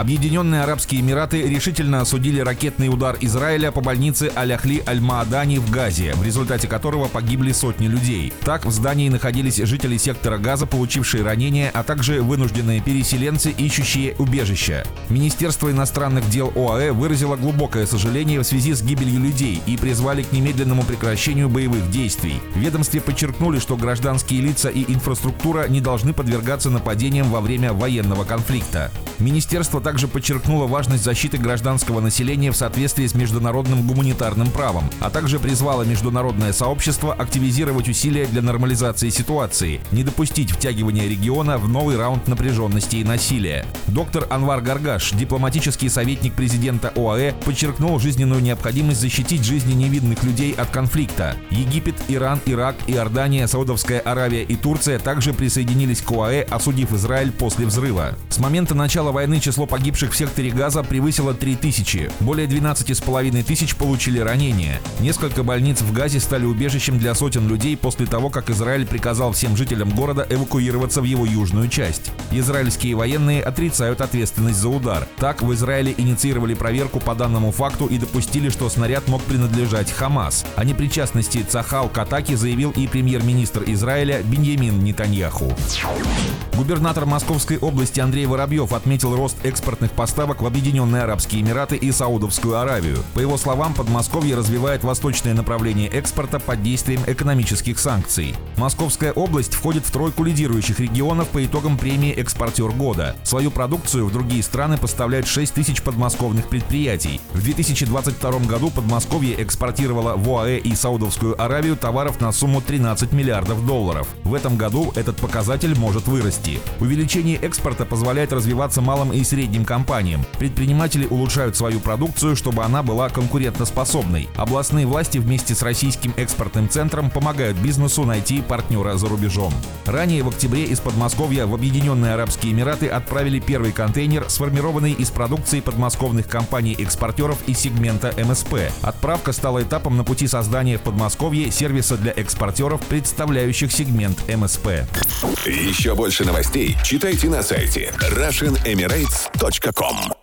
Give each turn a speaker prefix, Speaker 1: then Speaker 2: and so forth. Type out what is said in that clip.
Speaker 1: Объединенные Арабские Эмираты решительно осудили ракетный удар Израиля по больнице Аляхли Аль-Маадани в Газе, в результате которого погибли сотни людей. Так, в здании находились жители сектора Газа, получившие ранения, а также вынужденные переселенцы, ищущие убежища. Министерство иностранных дел ОАЭ выразило глубокое сожаление в связи с гибелью людей и призвали к немедленному прекращению боевых действий. Ведомстве подчеркнули, что гражданские лица и инфраструктура не должны подвергаться нападениям во время военного конфликта. Министерство также подчеркнуло важность защиты гражданского населения в соответствии с международным гуманитарным правом, а также призвало международное сообщество активизировать усилия для нормализации ситуации, не допустить втягивания региона в новый раунд напряженности и насилия. Доктор Анвар Гаргаш, дипломатический советник президента ОАЭ, подчеркнул жизненную необходимость защитить жизни невидных людей от конфликта. Египет, Иран, Ирак, Иордания, Саудовская Аравия и Турция также присоединились к ОАЭ, осудив Израиль после взрыва. С момента начала войны число погибших в секторе Газа превысило 3000. Более 12,5 тысяч получили ранения. Несколько больниц в Газе стали убежищем для сотен людей после того, как Израиль приказал всем жителям города эвакуироваться в его южную часть. Израильские военные отрицают ответственность за удар. Так, в Израиле инициировали проверку по данному факту и допустили, что снаряд мог принадлежать Хамас. О непричастности Цахал к атаке заявил и премьер-министр Израиля Беньямин Нетаньяху. Губернатор Московской области Андрей Воробьев отметил рост экспортных поставок в Объединенные Арабские Эмираты и Саудовскую Аравию. По его словам, Подмосковье развивает восточное направление экспорта под действием экономических санкций. Московская область входит в тройку лидирующих регионов по итогам премии «Экспортер года». Свою продукцию в другие страны поставляют 6 тысяч подмосковных предприятий. В 2022 году Подмосковье экспортировало в ОАЭ и Саудовскую Аравию товаров на сумму 13 миллиардов долларов. В этом году этот показатель может вырасти. Увеличение экспорта позволяет развиваться малым и средним компаниям. Предприниматели улучшают свою продукцию, чтобы она была конкурентоспособной. Областные власти вместе с Российским экспортным центром помогают бизнесу найти партнера за рубежом. Ранее в октябре из Подмосковья в Объединенные Арабские Эмираты отправили первый контейнер, сформированный из продукции подмосковных компаний-экспортеров из сегмента МСП. Отправка стала этапом на пути создания в Подмосковье сервиса для экспортеров, представляющих сегмент МСП.
Speaker 2: Еще больше новостей читайте на сайте RussianEmirates.com